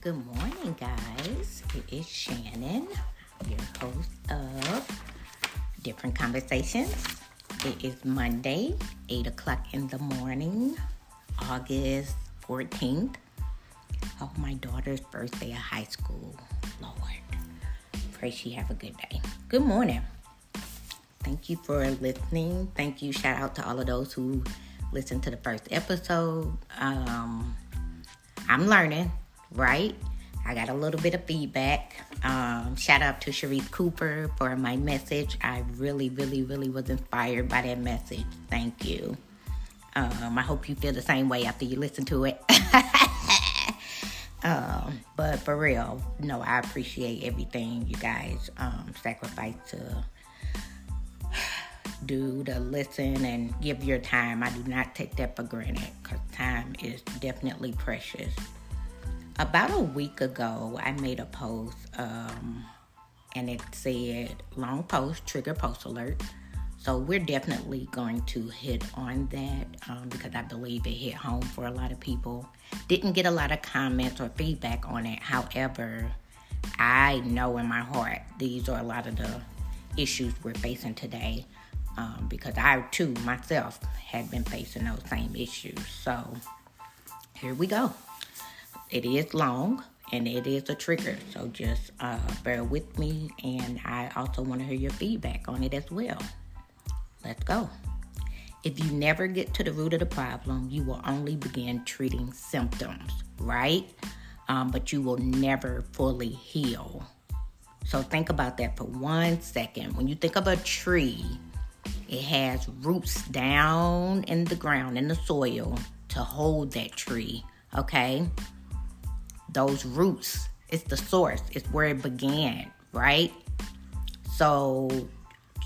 Good morning, guys. It is Shannon, your host of Different Conversations. It is Monday, 8 o'clock in the morning, August 14th. Oh, my daughter's birthday of high school. Lord, pray she have a good day. Good morning. Thank you for listening. Thank you. Shout out to all of those who listened to the first episode. Um, I'm learning, right? I got a little bit of feedback. Um, shout out to Sharice Cooper for my message. I really, really, really was inspired by that message. Thank you. Um, I hope you feel the same way after you listen to it. um, but for real, no, I appreciate everything you guys um, sacrifice to do to listen and give your time. I do not take that for granted because time is definitely precious. About a week ago, I made a post um, and it said long post, trigger post alert. So we're definitely going to hit on that um, because I believe it hit home for a lot of people. Didn't get a lot of comments or feedback on it. However, I know in my heart these are a lot of the issues we're facing today um, because I too myself had been facing those same issues. So here we go. It is long and it is a trigger, so just uh, bear with me. And I also want to hear your feedback on it as well. Let's go. If you never get to the root of the problem, you will only begin treating symptoms, right? Um, but you will never fully heal. So think about that for one second. When you think of a tree, it has roots down in the ground, in the soil, to hold that tree, okay? Those roots, it's the source, it's where it began, right? So,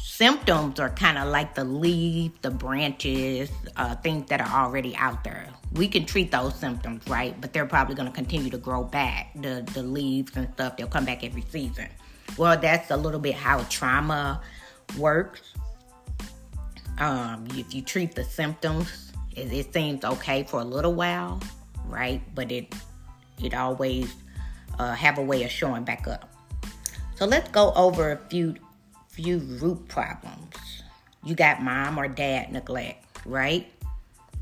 symptoms are kind of like the leaf, the branches, uh, things that are already out there. We can treat those symptoms, right? But they're probably going to continue to grow back. The the leaves and stuff, they'll come back every season. Well, that's a little bit how trauma works um, if you treat the symptoms, it, it, seems okay for a little while, right? But it it always uh, have a way of showing back up. So let's go over a few few root problems. You got mom or dad neglect, right?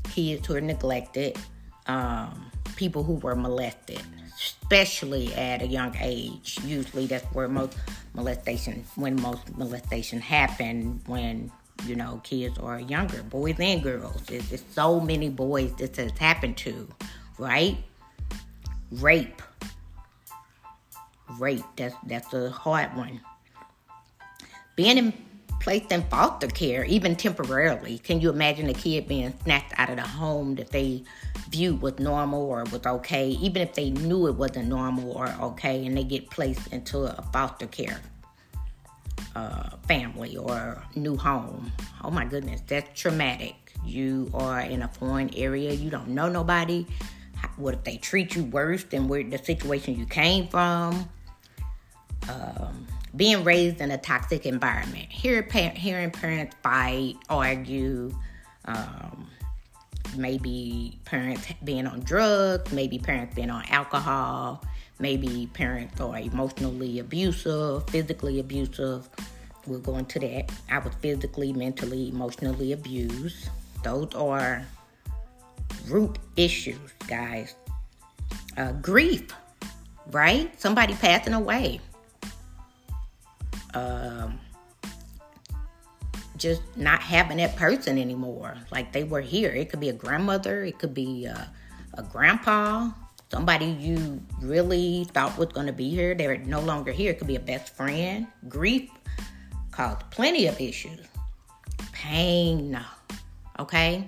Kids who are neglected, um, people who were molested, especially at a young age. Usually, that's where most molestation, when most molestation happen, when you know, kids are younger, boys and girls. There's so many boys this has happened to, right? Rape. Rape, that's that's a hard one. Being in, placed in foster care, even temporarily. Can you imagine a kid being snatched out of the home that they viewed was normal or was okay, even if they knew it wasn't normal or okay, and they get placed into a foster care uh, family or new home. Oh my goodness, that's traumatic. You are in a foreign area, you don't know nobody. What if they treat you worse than where the situation you came from? Um, being raised in a toxic environment, Hear, hearing parents fight, argue, um, maybe parents being on drugs, maybe parents being on alcohol, maybe parents are emotionally abusive, physically abusive. We'll go into that. I was physically, mentally, emotionally abused. Those are root issues, guys. Uh, grief, right? Somebody passing away. Um, just not having that person anymore. Like they were here. It could be a grandmother, it could be a, a grandpa, somebody you really thought was going to be here. They're no longer here. It could be a best friend. Grief caused plenty of issues. Pain, okay?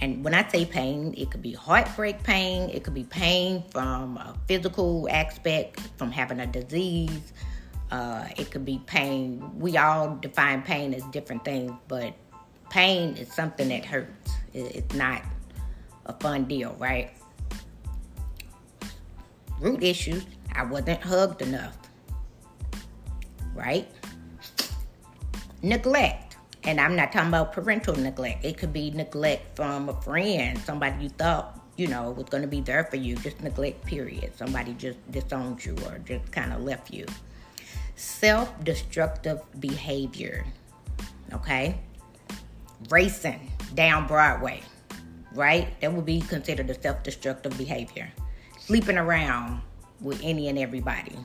And when I say pain, it could be heartbreak pain, it could be pain from a physical aspect, from having a disease, uh, it could be pain. We all define pain as different things, but pain is something that hurts. It's not a fun deal, right? Root issues. I wasn't hugged enough, right? Neglect. And I'm not talking about parental neglect. It could be neglect from a friend, somebody you thought you know, was going to be there for you. Just neglect, period. Somebody just disowned you or just kind of left you. Self destructive behavior. Okay? Racing down Broadway, right? That would be considered a self destructive behavior. Sleeping around with any and everybody.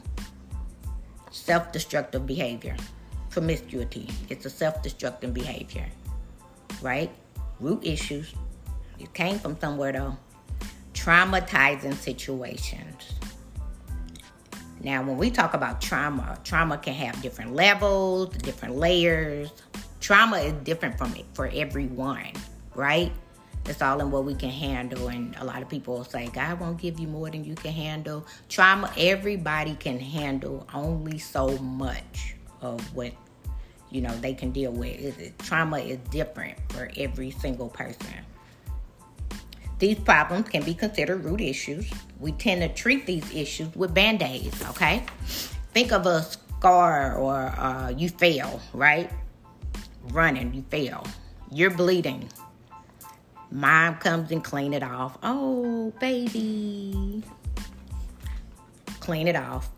Self destructive behavior. Promiscuity. It's a self-destructing behavior, right? Root issues. It came from somewhere though traumatizing situations. Now, when we talk about trauma, trauma can have different levels, different layers. Trauma is different from it for everyone, right? It's all in what we can handle. And a lot of people say, God won't give you more than you can handle. Trauma, everybody can handle only so much of what, you know, they can deal with. Trauma is different for every single person. These problems can be considered root issues. We tend to treat these issues with band aids, okay? Think of a scar or uh, you fail, right? Running, you fail. You're bleeding. Mom comes and clean it off. Oh, baby. Clean it off.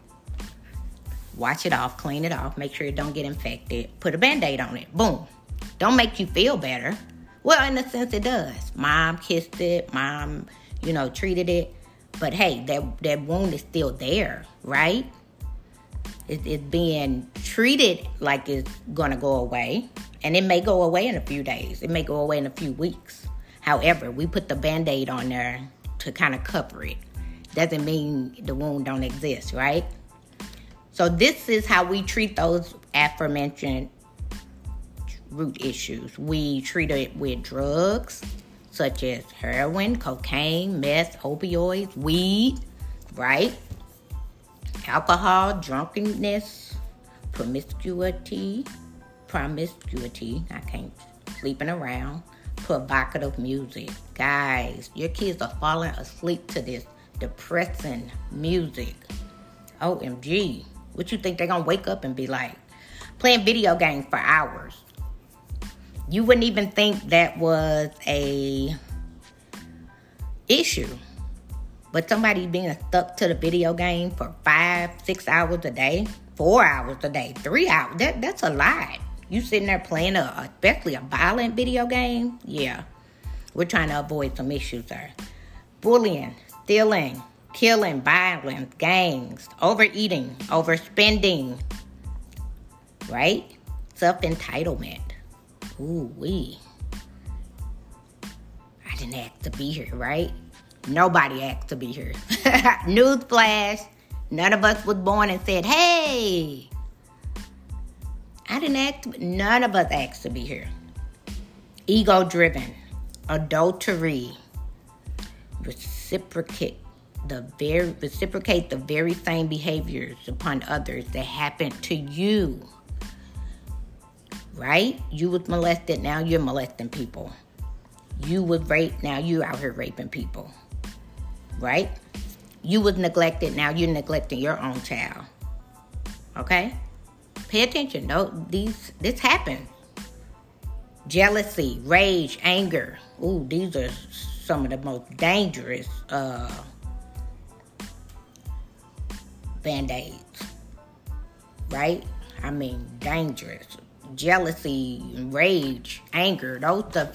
Wash it off, clean it off, make sure it don't get infected. Put a band-aid on it. Boom. Don't make you feel better. Well, in a sense, it does. Mom kissed it. Mom, you know, treated it. But hey, that that wound is still there, right? It, it's being treated like it's gonna go away, and it may go away in a few days. It may go away in a few weeks. However, we put the band-aid on there to kind of cover it. Doesn't mean the wound don't exist, right? So this is how we treat those aforementioned root issues. We treat it with drugs such as heroin, cocaine, meth, opioids, weed, right? Alcohol, drunkenness, promiscuity, promiscuity, I can't, sleeping around, provocative music. Guys, your kids are falling asleep to this depressing music. OMG. What you think they're gonna wake up and be like? Playing video games for hours you wouldn't even think that was a issue. But somebody being stuck to the video game for five, six hours a day, four hours a day, three hours, that, that's a lot. You sitting there playing a, especially a violent video game, yeah. We're trying to avoid some issues there. Bullying, stealing, killing, violence, gangs, overeating, overspending, right? Self entitlement. Ooh wee. I didn't ask to be here, right? Nobody asked to be here. Newsflash. None of us was born and said, hey. I didn't ask, none of us asked to be here. Ego driven, adultery, reciprocate the very reciprocate the very same behaviors upon others that happened to you right? You was molested, now you're molesting people. You was raped, now you out here raping people. Right? You was neglected, now you're neglecting your own child. Okay? Pay attention. No, these this happened. Jealousy, rage, anger. Ooh, these are some of the most dangerous uh, band-aids. Right? I mean dangerous jealousy, rage, anger, those stuff.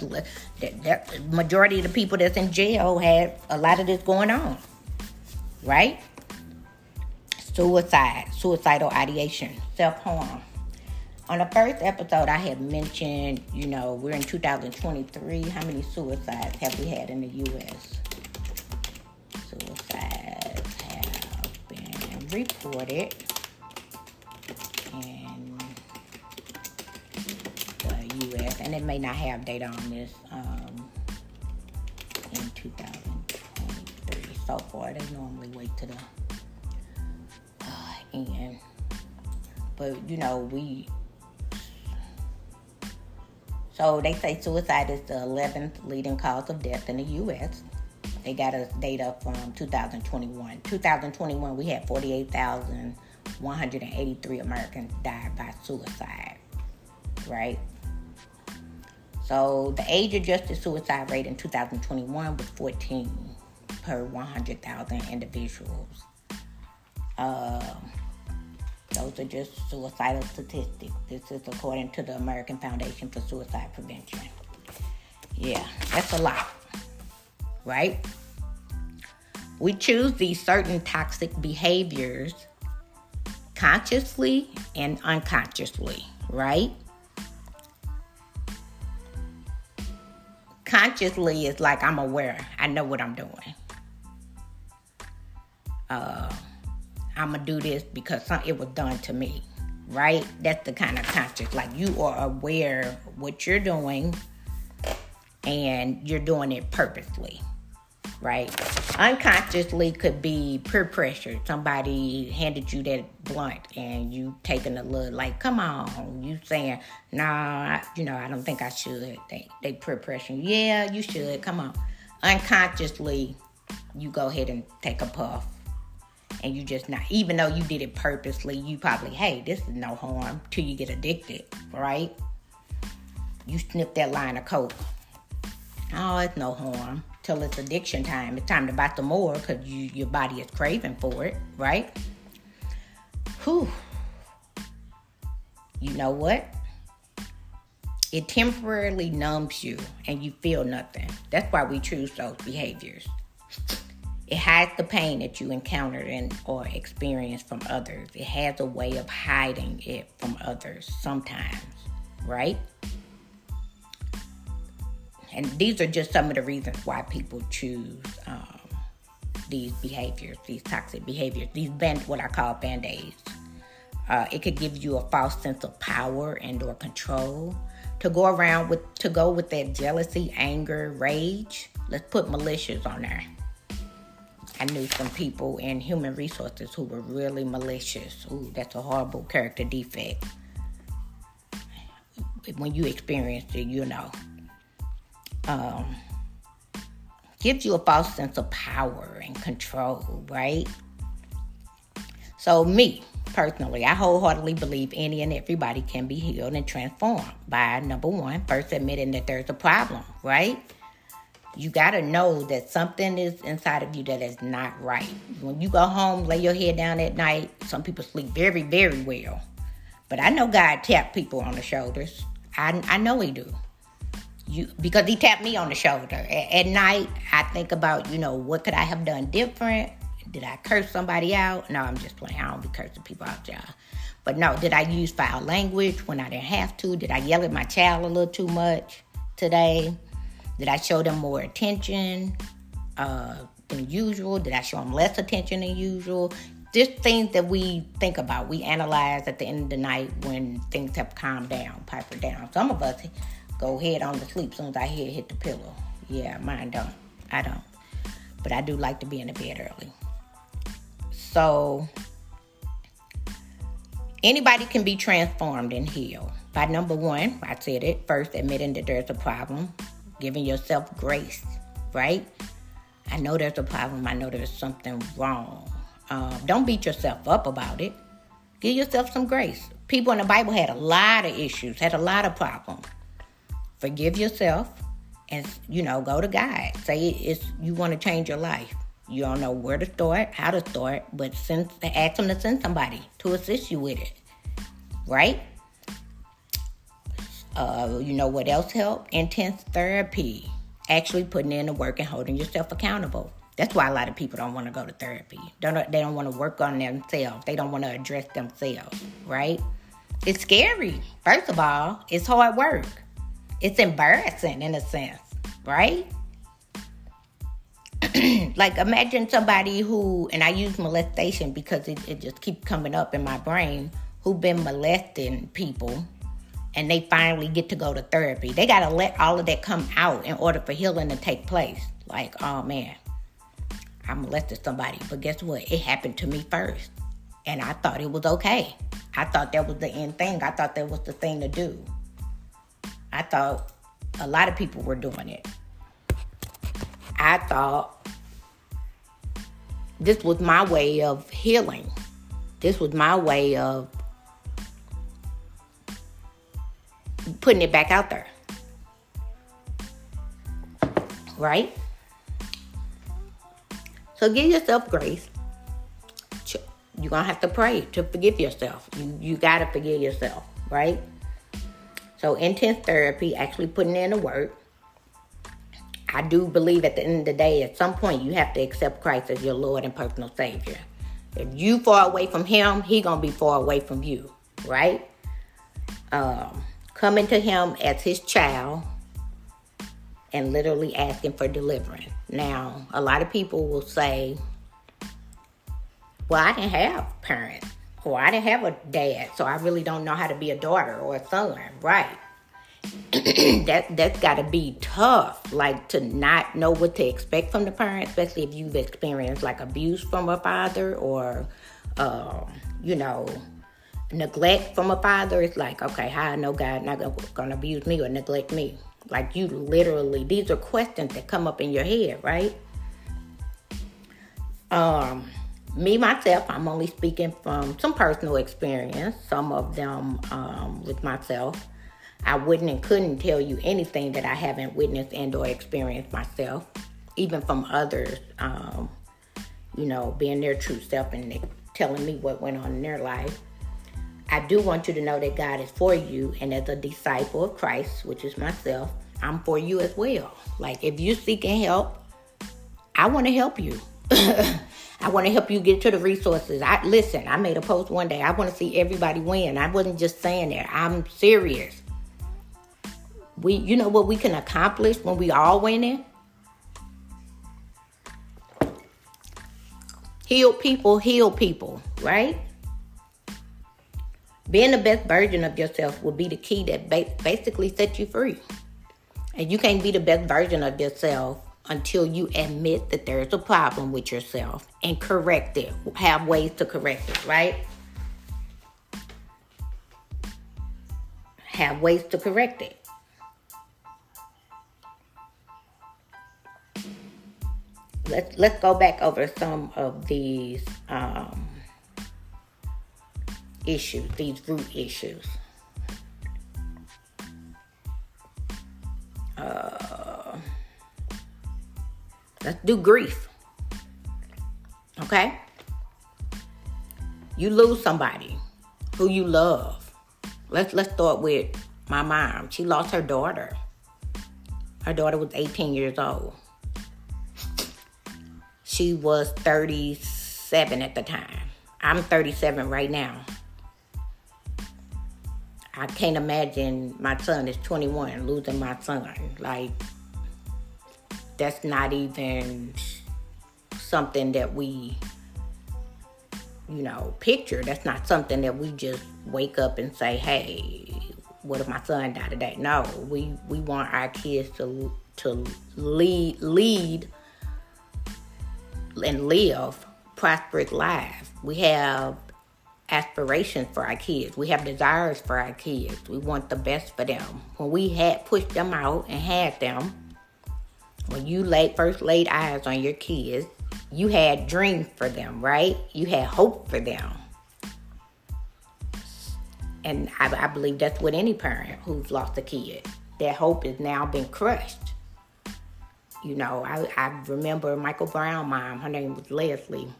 That, that majority of the people that's in jail had a lot of this going on, right? Suicide, suicidal ideation, self harm. On the first episode, I had mentioned, you know, we're in 2023. How many suicides have we had in the U.S.? Been reported. and by US and it may not have data on this um, in 2023 so far. They normally wait to the uh, end. But you know, we. So they say suicide is the 11th leading cause of death in the U.S. They got us data from 2021. 2021, we had 48,183 Americans died by suicide, right? So the age adjusted suicide rate in 2021 was 14 per 100,000 individuals. Uh, those are just suicidal statistics. This is according to the American Foundation for Suicide Prevention. Yeah, that's a lot, right? We choose these certain toxic behaviors consciously and unconsciously, right? Consciously is like I'm aware, I know what I'm doing. Uh, I'm gonna do this because it was done to me, right? That's the kind of conscious, like you are aware what you're doing and you're doing it purposely right? Unconsciously could be peer pressure. Somebody handed you that blunt and you taking a look like, come on. You saying, nah, you know, I don't think I should. They, they peer pressure. Yeah, you should. Come on. Unconsciously, you go ahead and take a puff. And you just not, even though you did it purposely, you probably, hey, this is no harm till you get addicted, right? You snip that line of coke. Oh, it's no harm till it's addiction time. It's time to buy some more because you, your body is craving for it, right? Whew. You know what? It temporarily numbs you and you feel nothing. That's why we choose those behaviors. It hides the pain that you encountered and or experienced from others. It has a way of hiding it from others sometimes, right? And these are just some of the reasons why people choose um, these behaviors, these toxic behaviors, these band, what I call band aids. Uh, it could give you a false sense of power and or control. To go around with, to go with that jealousy, anger, rage. Let's put malicious on there. I knew some people in human resources who were really malicious. Ooh, that's a horrible character defect. When you experience it, you know um, gives you a false sense of power and control, right? So, me personally, I wholeheartedly believe any and everybody can be healed and transformed by number one, first admitting that there's a problem, right? You got to know that something is inside of you that is not right. When you go home, lay your head down at night, some people sleep very, very well. But I know God tapped people on the shoulders. I, I know He do you because he tapped me on the shoulder. At, at, night i think about you know what could i have done different? Did i curse somebody out? No i'm just playing. I don't be cursing people out y'all. But no did i use foul language when i didn't have to? Did i yell at my child a little too much today? Did i show them more attention uh, than usual? Did i show them less attention than usual? Just things that we think about we analyze at the end of the night when things have calmed down piper down. Some of us go head on to sleep soon as I hear hit the pillow. Yeah, mine don't. I don't. But I do like to be in the bed early. So anybody can be transformed and healed. By number one, I said it first, admitting that there's a problem, giving yourself grace, right? I know there's a problem. I know there's something wrong. Uh, don't beat yourself up about it. Give yourself some grace. People in the Bible had a lot of issues, had a lot of problems forgive yourself and you know go to god. Say it's you want to change your life. You don't know where to start how to start but send ask them to send somebody to assist you with it right? Uh, you know what else help? Intense therapy. Actually putting in the work and holding yourself accountable. That's why a lot of people don't want to go to therapy. Don't they don't want to work on themselves. They don't want to address themselves right? It's scary. First of all it's hard work it's embarrassing in a sense, right? like imagine somebody who and I use molestation because it, it just keeps coming up in my brain who been molesting people and they finally get to go to therapy. They gotta let all of that come out in order for healing to take place. Like, oh man, I molested somebody, but guess what? It happened to me first. And I thought it was okay. I thought that was the end thing. I thought that was the thing to do. I thought a lot of people were doing it. I thought this was my way of healing. This was my way of putting it back out there. Right? So give yourself grace. You're gonna have to pray to forgive yourself. You you gotta forgive yourself, right? So intense therapy, actually putting in the work. I do believe at the end of the day, at some point, you have to accept Christ as your Lord and personal Savior. If you far away from Him, He gonna be far away from you, right? Um, coming to Him as His child and literally asking for deliverance. Now, a lot of people will say, "Well, I didn't have parents, or I didn't have a dad, so I really don't know how to be a daughter or a son." Right? that that's got to be tough like to not know what to expect from the parent especially if you've experienced like abuse from a father or um, you know neglect from a father it's like okay how i know god not gonna, gonna abuse me or neglect me like you literally these are questions that come up in your head right um me myself i'm only speaking from some personal experience some of them um, with myself I wouldn't and couldn't tell you anything that I haven't witnessed and or experienced myself, even from others, um, you know, being their true self and telling me what went on in their life. I do want you to know that God is for you, and as a disciple of Christ, which is myself, I'm for you as well. Like if you're seeking help, I want to help you. I want to help you get to the resources. I listen. I made a post one day. I want to see everybody win. I wasn't just saying that. I'm serious. We, you know what we can accomplish when we all winning? Heal people, heal people, right? Being the best version of yourself will be the key that basically sets you free. And you can't be the best version of yourself until you admit that there's a problem with yourself and correct it. Have ways to correct it, right? Have ways to correct it. let's let's go back over some of these um, issues, these root issues. Uh, let's do grief. Okay, you lose somebody who you love. Let's let's start with my mom. She lost her daughter. Her daughter was 18 years old she was 37 at the time. I'm 37 right now. I can't imagine my son is 21 losing my son. Like, that's not even something that we, you know, picture. That's not something that we just wake up and say, hey, what if my son died today? No, we, we want our kids to, to lead, lead and live prosperous lives. We have aspirations for our kids. We have desires for our kids. We want the best for them. When we had pushed them out and had them, when you laid, first laid eyes on your kids, you had dreams for them, right? You had hope for them. And I, I believe that's what any parent who's lost a kid, that hope has now been crushed you know, I, I remember Michael Brown mom, her name was Lezley.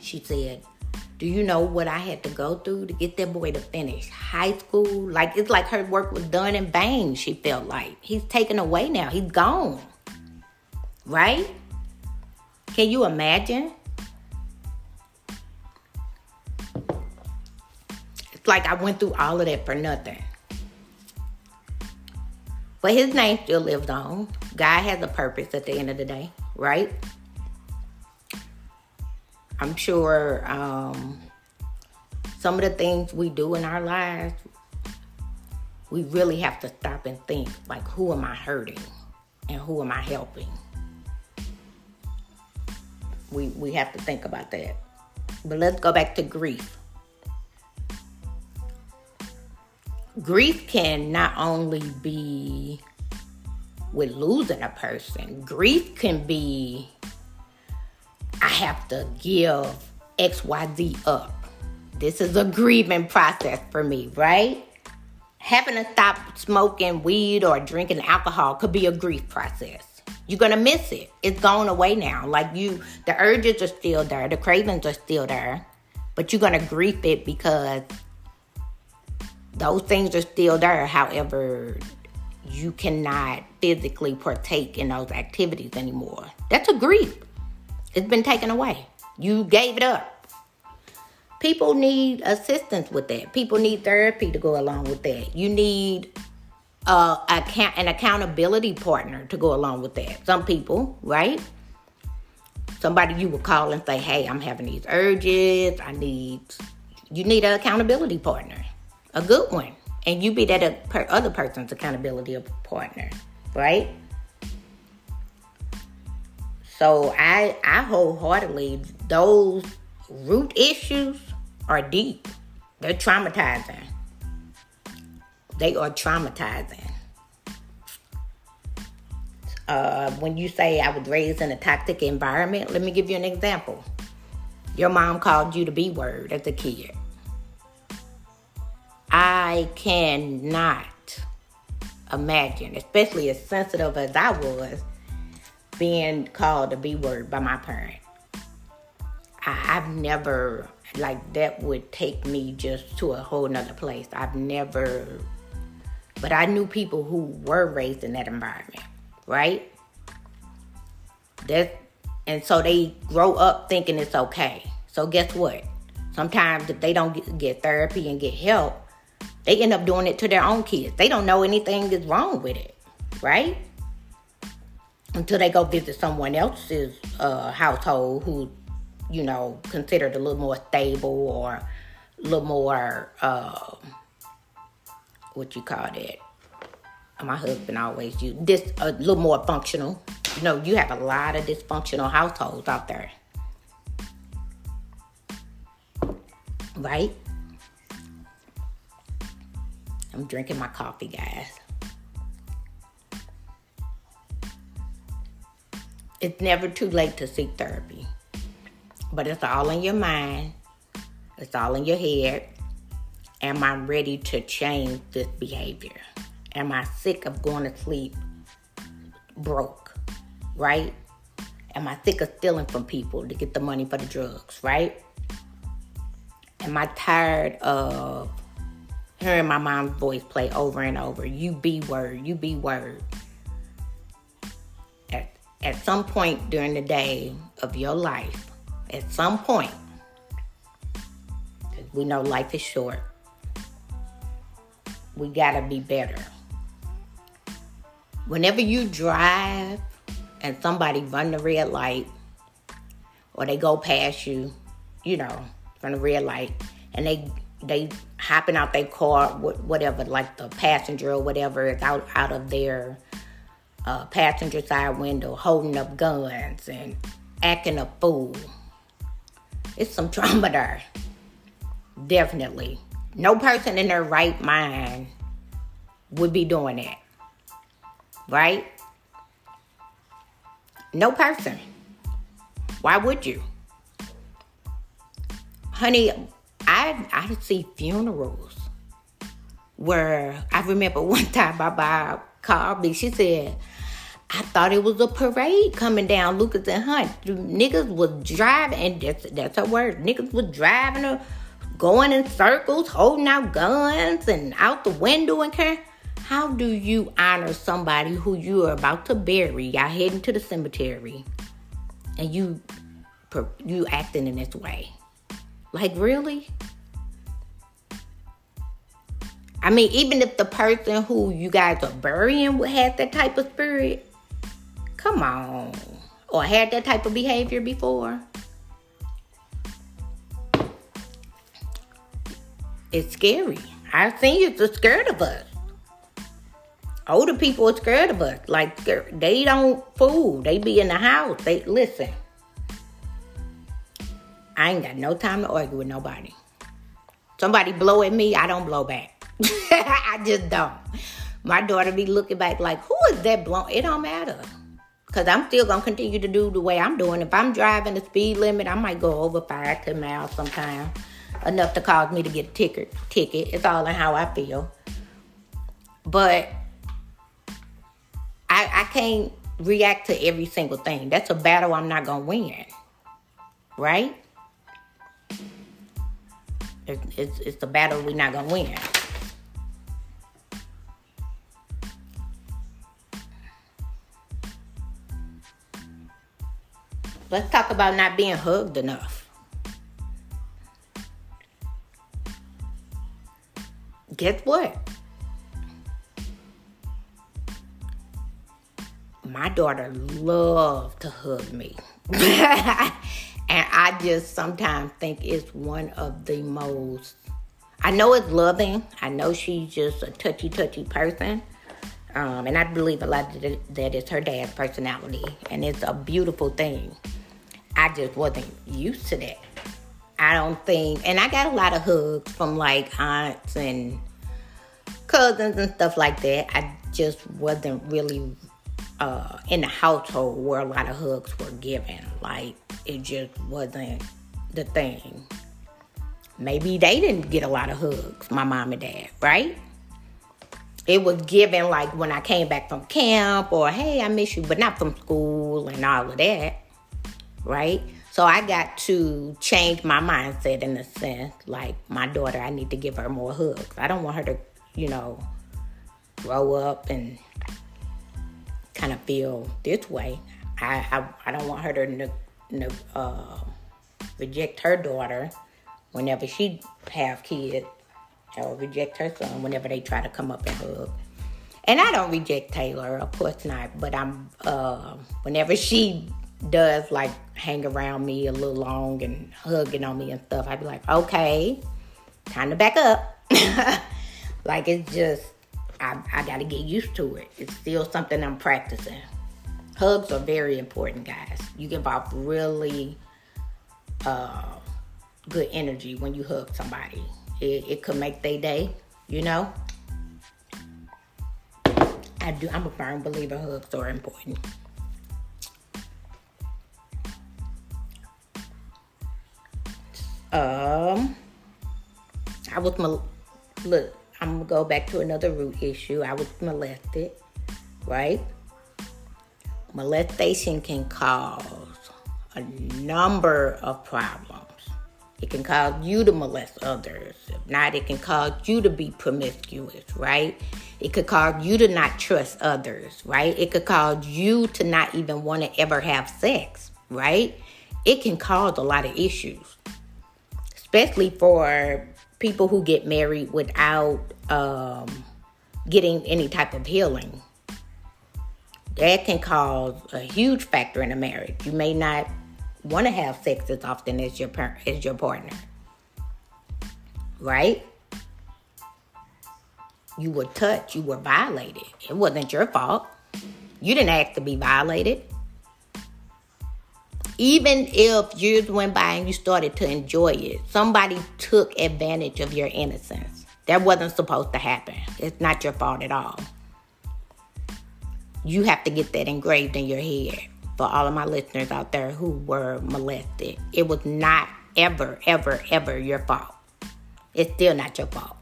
She said, Do you know what I had to go through to get that boy to finish high school? Like it's like her work was done in vain, she felt like. He's taken away now. He's gone. Right? Can you imagine? It's like I went through all of that for nothing. But his name still lives on. God has a purpose at the end of the day, right? I'm sure um, some of the things we do in our lives, we really have to stop and think like, who am I hurting and who am I helping? We, we have to think about that. But let's go back to grief. grief can not only be with losing a person, grief can be I have to give XYZ up. This is a grieving process for me, right? Having to stop smoking weed or drinking alcohol could be a grief process. You're gonna miss it. It's gone away now. Like you, the urges are still there, the cravings are still there, but you're gonna grief it because those things are still there. However, you cannot physically partake in those activities anymore. That's a grief. It's been taken away. You gave it up. People need assistance with that. People need therapy to go along with that. You need uh, an accountability partner to go along with that. Some people, right? Somebody you would call and say, "Hey, I'm having these urges. I need." You need an accountability partner, a good one, and you be that other person's accountability partner, right? So I I wholeheartedly those root issues are deep. They're traumatizing. They are traumatizing. Uh, when you say I was raised in a toxic environment, let me give you an example. Your mom called you the B word as a kid. I cannot imagine, especially as sensitive as I was, being called the B word by my parent. I, have never, like, that would take me just to a whole nother place. I've never, but I knew people who were raised in that environment, right? That, and so they grow up thinking it's okay. So guess what? Sometimes if they don't get, get therapy and get help, they end up doing it to their own kids. They don't know anything is wrong with it, right? until they go visit someone else's uh, household who, you know, considered a little more stable or a little more, uh, what you call that? My husband always use this a little more functional. You know, you have a lot of dysfunctional households out there, right? I'm drinking my coffee, guys. it's never too late to seek therapy. But it's all in your mind, it's all in your head. Am I ready to change this behavior? Am I sick of going to sleep broke? Right? Am I sick of stealing from people to get the money for the drugs? Right? Am I tired of hearing my mom's voice play over and over? You be word, you be word at some point during the day of your life, at some point, we know life is short, we gotta be better. Whenever you drive and somebody run the red light or they go past you, you know, from the red light, and they they hopping out their car, whatever, like the passenger or whatever is out out of their uh, passenger side window holding up guns and acting a fool. It's some trauma there. Definitely. No person in their right mind would be doing that. Right? No person. Why would you? Honey, I I see funerals where I remember one time my mom called me. She said, I thought it was a parade coming down Lucas and Hunt. Niggas was driving, and that's, that's her word. Niggas was driving her, going in circles, holding out guns and out the window and care. How do you honor somebody who you are about to bury? Y'all heading to the cemetery, and you you acting in this way? Like really? I mean, even if the person who you guys are burying had that type of spirit, Come on. Or had that type of behavior before. It's scary. I've seen you are scared of us. Older people are scared of us. Like they don't fool. They be in the house. They listen. I ain't got no time to argue with nobody. Somebody blow at me, I don't blow back. I just don't. My daughter be looking back like, who is that blowing? It don't matter. Cause I'm still gonna continue to do the way I'm doing. If I'm driving the speed limit, I might go over five, ten miles sometimes. Enough to cause me to get a ticket ticket. It's all in how I feel. But I I can't react to every single thing. That's a battle I'm not to win. Right? It's, it's, it's a battle we're not to win. Let's talk about not being hugged enough. Guess what? My daughter loved to hug me. and I just sometimes think it's one of the most I know it's loving. I know she's just a touchy, touchy person. Um, and I believe a lot that, that is her dad's personality. And it's a beautiful thing. I just wasn't used to that. I don't think, and I got a lot of hugs from like aunts and cousins and stuff like that. I just wasn't really uh, in the household where a lot of hugs were given. Like it just wasn't the thing. Maybe they didn't get a lot of hugs, my mom and dad, right? It was given like when I came back from camp or hey, I miss you, but not from school and all of that right? So I got to change my mindset in a sense. Like my daughter, I need to give her more hugs. I don't want her to, you know, grow up and kind of feel this way. I I, I don't want her to ne- ne- uh, reject her daughter whenever she have kids, or reject her son whenever they try to come up and hug. And I don't reject Taylor, of course not. But I'm uh, whenever she does like hang around me a little long and hugging on me and stuff, I'd be like, okay, time to back up. like it's just, I, I got to get used to it. It's still something I'm practicing. Hugs are very important, guys. You give off really uh, good energy when you hug somebody. It, it could make their day, you know. I do. I'm a firm believer hugs are important. Um, I was mol- look. I'm gonna go back to another root issue. I was molested, right? Molestation can cause a number of problems. It can cause you to molest others. If not, it can cause you to be promiscuous, right? It could cause you to not trust others, right? It could cause you to not even want to ever have sex, right? It can cause a lot of issues especially for people who get married without um, getting any type of healing. That can cause a huge factor in a marriage. You may not want to have sex as often as your par- as your partner, right? You were touched. You were violated. It wasn't your fault. You didn't ask to be violated even if years went by and you started to enjoy it, somebody took advantage of your innocence. That wasn't supposed to happen. It's not your fault at all. You have to get that engraved in your head for all of my listeners out there who were molested. It was not ever, ever, ever your fault. It's still not your fault.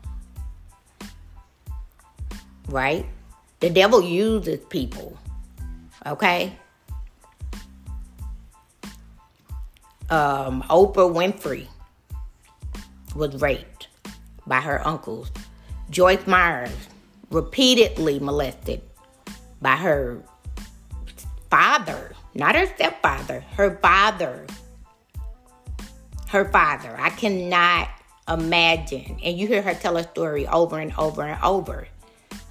Right? The devil uses people. Okay? Um, Oprah Winfrey was raped by her uncles. Joyce Myers repeatedly molested by her father, not her stepfather, her father. Her father. I cannot imagine. And you hear her tell a story over and over and over.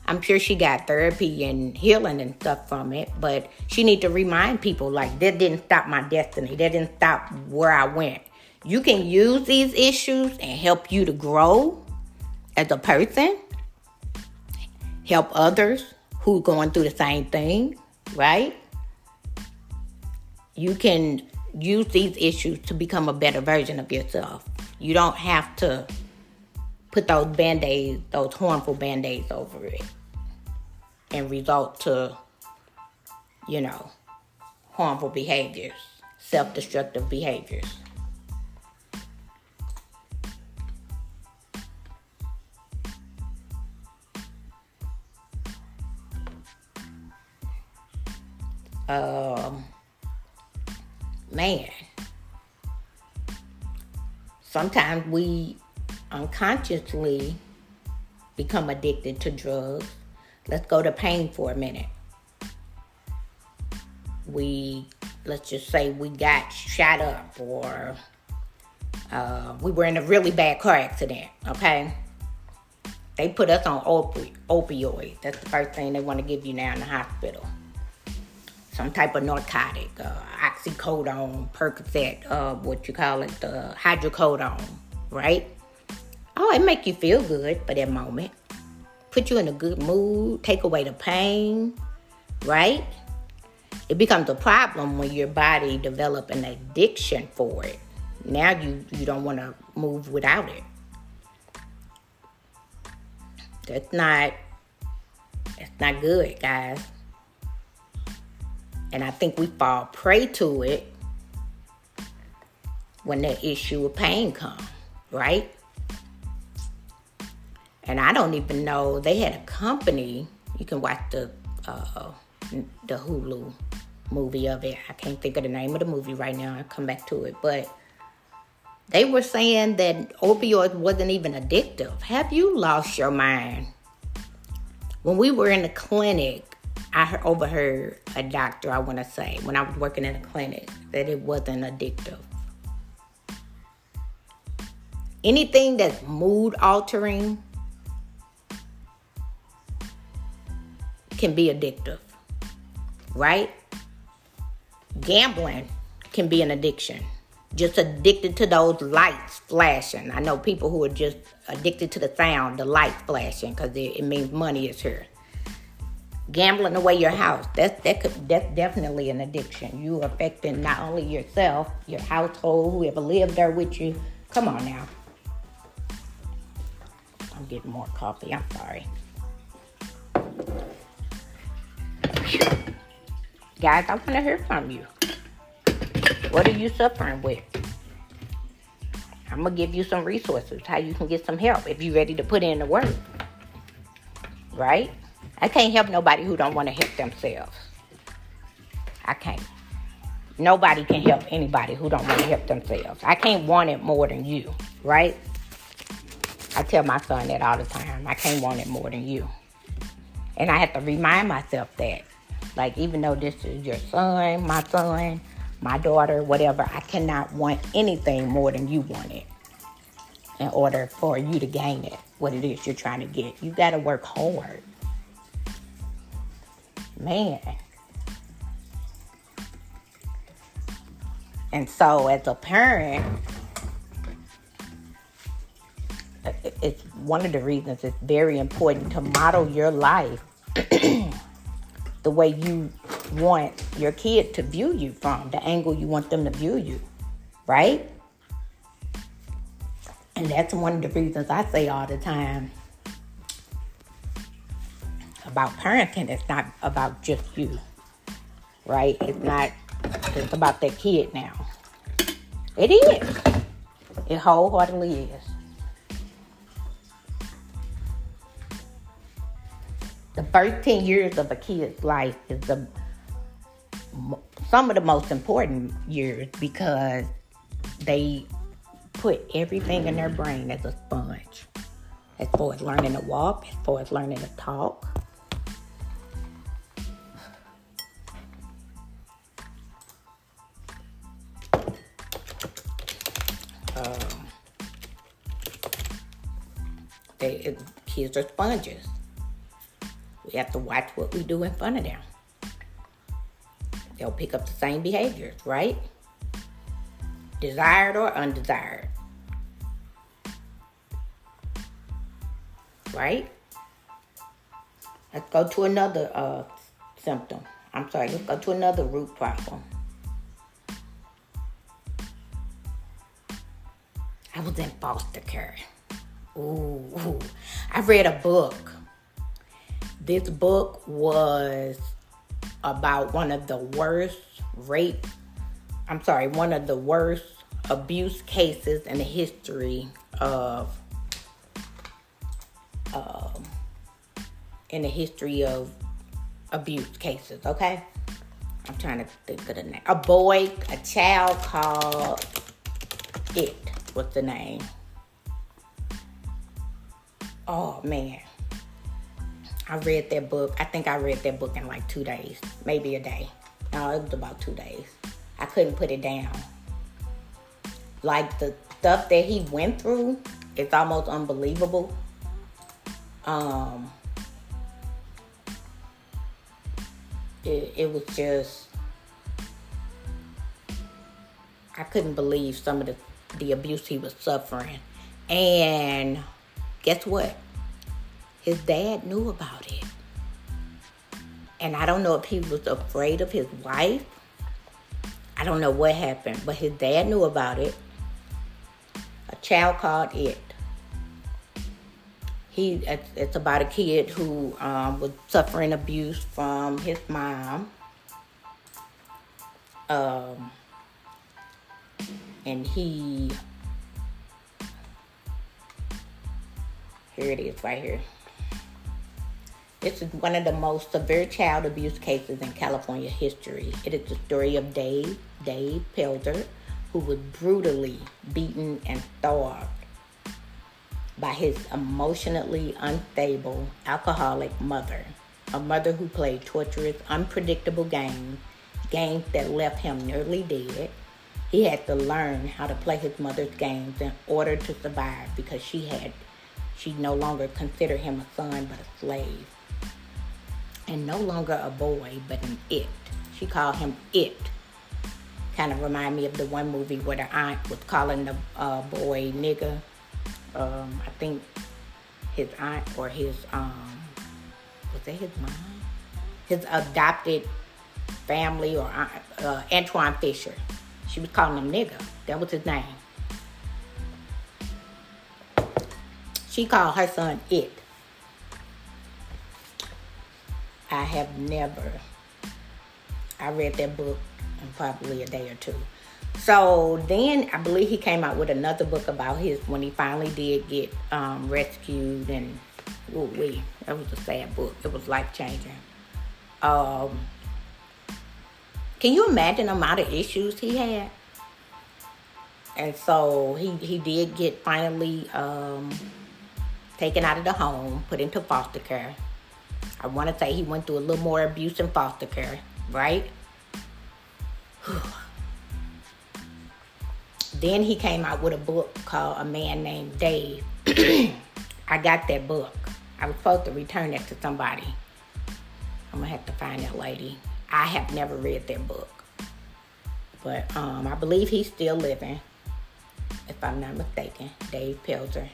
I'm sure she got therapy and healing and stuff from it, but she need to remind people like that didn't stop my destiny. That didn't stop where I went. You can use these issues and help you to grow as a person, help others who going through the same thing, right? You can use these issues to become a better version of yourself. You don't have to put those band-aids, those harmful band-aids over it and result to, you know, harmful behaviors, self-destructive behaviors. um, man, sometimes we unconsciously become addicted to drugs. Let's go to pain for a minute. We, let's just say we got shot up or uh, we were in a really bad car accident, okay? They put us on opi- opioids. That's the first thing they want to give you now in the hospital. Some type of narcotic, uh, oxycodone, Percocet, uh, what you call it, the hydrocodone, right? Oh, it make you feel good for that moment. Put you in a good mood, take away the pain, right? It becomes a problem when your body develop an addiction for it. Now you, you don't want to move without it. That's not that's not good, guys. And I think we fall prey to it when that issue of pain comes, right? And I don't even know they had a company. You can watch the uh, the Hulu movie of it. I can't think of the name of the movie right now. I'll come back to it, but they were saying that opioids wasn't even addictive. Have you lost your mind? When we were in the clinic, I overheard a doctor, I want to say, when I was working in a clinic, that it wasn't addictive. Anything that's mood altering can be addictive, right? Gambling can be an addiction just addicted to those lights flashing. I know people who are just addicted to the sound, the lights flashing, because it, means money is here. Gambling away your house, that's, that could, that's definitely an addiction. You affecting not only yourself, your household, whoever lived there with you. Come on now. I'm getting more coffee, I'm sorry. Guys, I want to hear from you. What are you suffering with? I'm gonna give you some resources how you can get some help if you're ready to put in the work. Right? I can't help nobody who don't want to help themselves. I can't. Nobody can help anybody who don't want to help themselves. I can't want it more than you, right? I tell my son that all the time. I can't want it more than you. And I have to remind myself that. Like, even though this is your son, my son, my daughter, whatever, I cannot want anything more than you want it in order for you to gain it, what it is you're trying to get. You got to work hard. Man. And so, as a parent, it's one of the reasons it's very important to model your life the way you want your kid to view you from, the angle you want them to view you, right? And that's one of the reasons I say all the time about parenting. It's not about just you, right? It's not It's about that kid now. It is. It wholeheartedly is. The first 10 years of a kid's life is the some of the most important years because they put everything in their brain as a sponge. As far as learning to walk, as far as learning to talk. Um, they, kids are sponges. We have to watch what we do in front of them they'll pick up the same behaviors, right? Desired or undesired. Right? Let's go to another uh, symptom. I'm sorry, let's go to another root problem. I was in foster care. Ooh, I read a book. This book was about one of the worst rape, I'm sorry, one of the worst abuse cases in the history of, um, in the history of abuse cases, okay? I'm trying to think of the name. A boy, a child called It. What's the name? Oh man. I read that book. I think I read that book in like two days, maybe a day. No, it was about two days. I couldn't put it down. Like the stuff that he went through, it's almost unbelievable. Um, it, it was just I couldn't believe some of the the abuse he was suffering. And guess what? His dad knew about it. And I don't know if he was afraid of his wife. I don't know what happened, but his dad knew about it. A child called it. He it's, about a kid who um, was suffering abuse from his mom. Um, and he here it is right here this is one of the most severe child abuse cases in California history. It is the story of Dave, Dave Pelzer, who was brutally beaten and starved by his emotionally unstable, alcoholic mother. A mother who played torturous, unpredictable games, games that left him nearly dead, he had to learn how to play his mother's games in order to survive because she had she no longer considered him a son but a slave. And no longer a boy, but an it. She called him it. Kind of remind me of the one movie where the aunt was calling the uh, boy nigger. Um, I think his aunt or his um, was that his mom? His adopted family or aunt, uh, Antwone Fisher. She was calling him nigga. That was his name. She called her son it. I have never. I read that book in probably a day or two. So then I believe he came out with another book about his when he finally did get um, rescued and ooh wee, that was a sad book. It was life changing. Um, can you imagine the amount of issues he had? And so he, he did get finally um, taken out of the home, put into foster care. I want to say he went through a little more abuse in foster care, right? then he came out with a book called A Man Named Dave. I got that book. I was supposed to return it to somebody. I'm gonna have to find that lady. I have never read that book. But um, I believe he's still living, if I'm not mistaken. Dave Pelzer.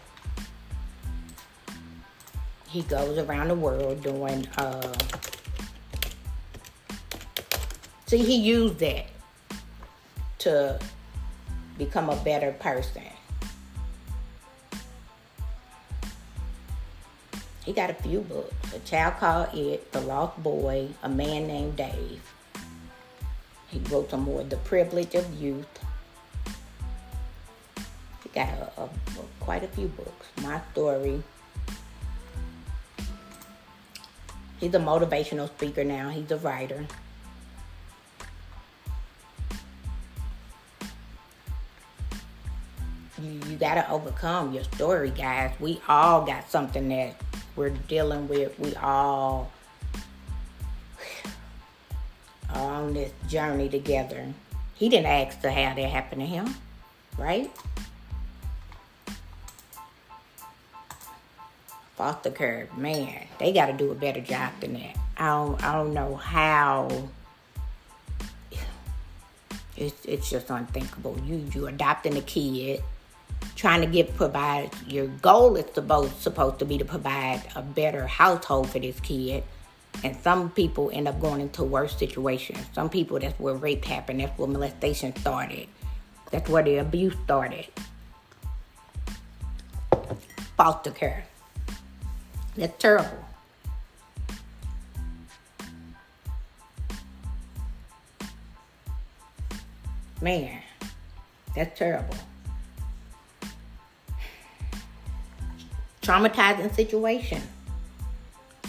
He goes around the world doing. Uh, see, he used that to become a better person. He got a few books. A Child Called It, The Lost Boy, A Man Named Dave. He wrote some more, The Privilege of Youth. He got a, a, a, quite a few books. My Story. He's a motivational speaker now. He's a writer. You, you got to overcome your story, guys. We all got something that we're dealing with. We all are on this journey together. He didn't ask to have that happen to him, right? Foster care, man, they got to do a better job than that. I don't, I don't know how. It's, it's just unthinkable. You you adopting a kid trying to get provide your goal is supposed supposed to be to provide a better household for this kid. And some people end up going into worse situations. Some people that's where rape happened. That's where molestation started. That's where the abuse started. Foster care that's terrible man that's terrible traumatizing situation.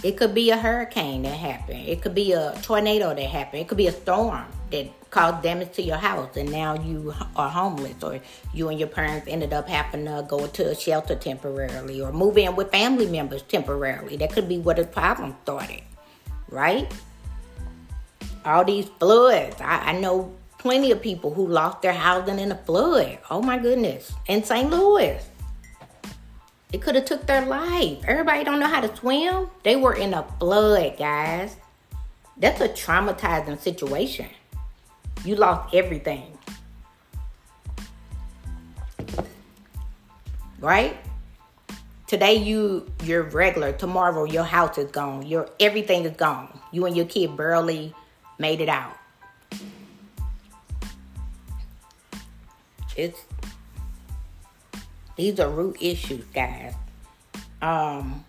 It could be a hurricane that happened. It could be a tornado that happened. It could be a storm that caused damage to your house and now you are homeless or you and your parents ended up having to go to a shelter temporarily or move in with family members temporarily. That could be where the problem started, right? All these floods. I, I know plenty of people who lost their housing in a flood. Oh my goodness. In St. Louis. It could have took their life. Everybody don't know how to swim. They were in a flood, guys. That's a traumatizing situation. You lost everything. Right? Today you you're regular. Tomorrow your house is gone. Your everything is gone. You and your kid barely made it out. It's these are root issues, guys. Um,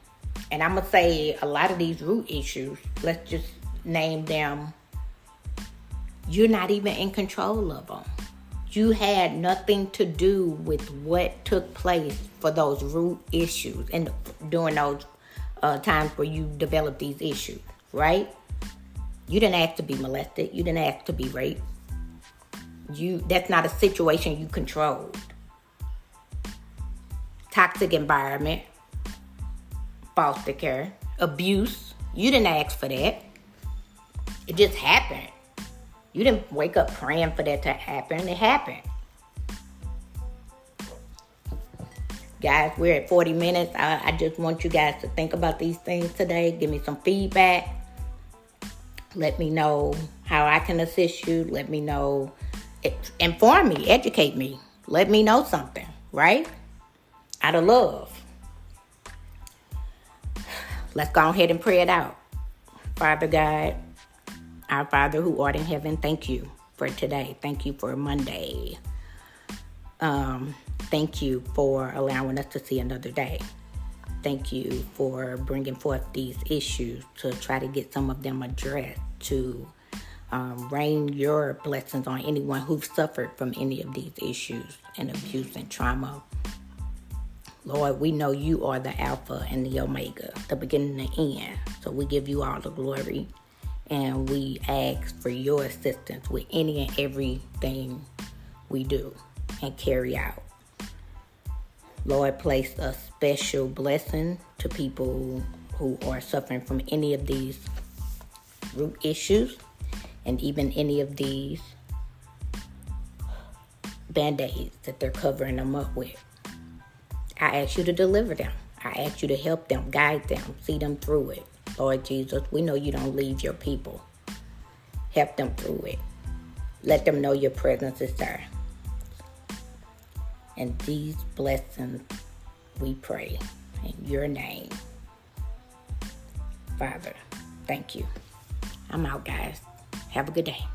and I'm gonna say a lot of these root issues. Let's just name them. You're not even in control of them. You had nothing to do with what took place for those root issues and during those uh, times where you developed these issues, right? You didn't ask to be molested. You didn't ask to be raped. You that's not a situation you controlled toxic environment, foster care, abuse. You didn't ask for that. It just happened. You didn't wake up praying for that to happen. It happened. Guys, we're at 40 minutes. I, I just want you guys to think about these things today. Give me some feedback. Let me know how I can assist you. Let me know, inform me, educate me. Let me know something, right? out of love. Let's go ahead and pray it out. Father God, our Father who art in heaven, thank you for today. Thank you for Monday. Um, thank you for allowing us to see another day. Thank you for bringing forth these issues to try to get some of them addressed, to um, rain your blessings on anyone who's suffered from any of these issues and abuse and trauma Lord, we know you are the Alpha and the Omega, the beginning and the end. So we give you all the glory and we ask for your assistance with any and everything we do and carry out. Lord, place a special blessing to people who are suffering from any of these root issues and even any of these band aids that they're covering them up with. I ask you to deliver them. I ask you to help them, guide them, see them through it. Lord Jesus, we know you don't leave your people. Help them through it. Let them know your presence is there. And these blessings we pray in your name. Father, thank you. I'm out, guys. Have a good day.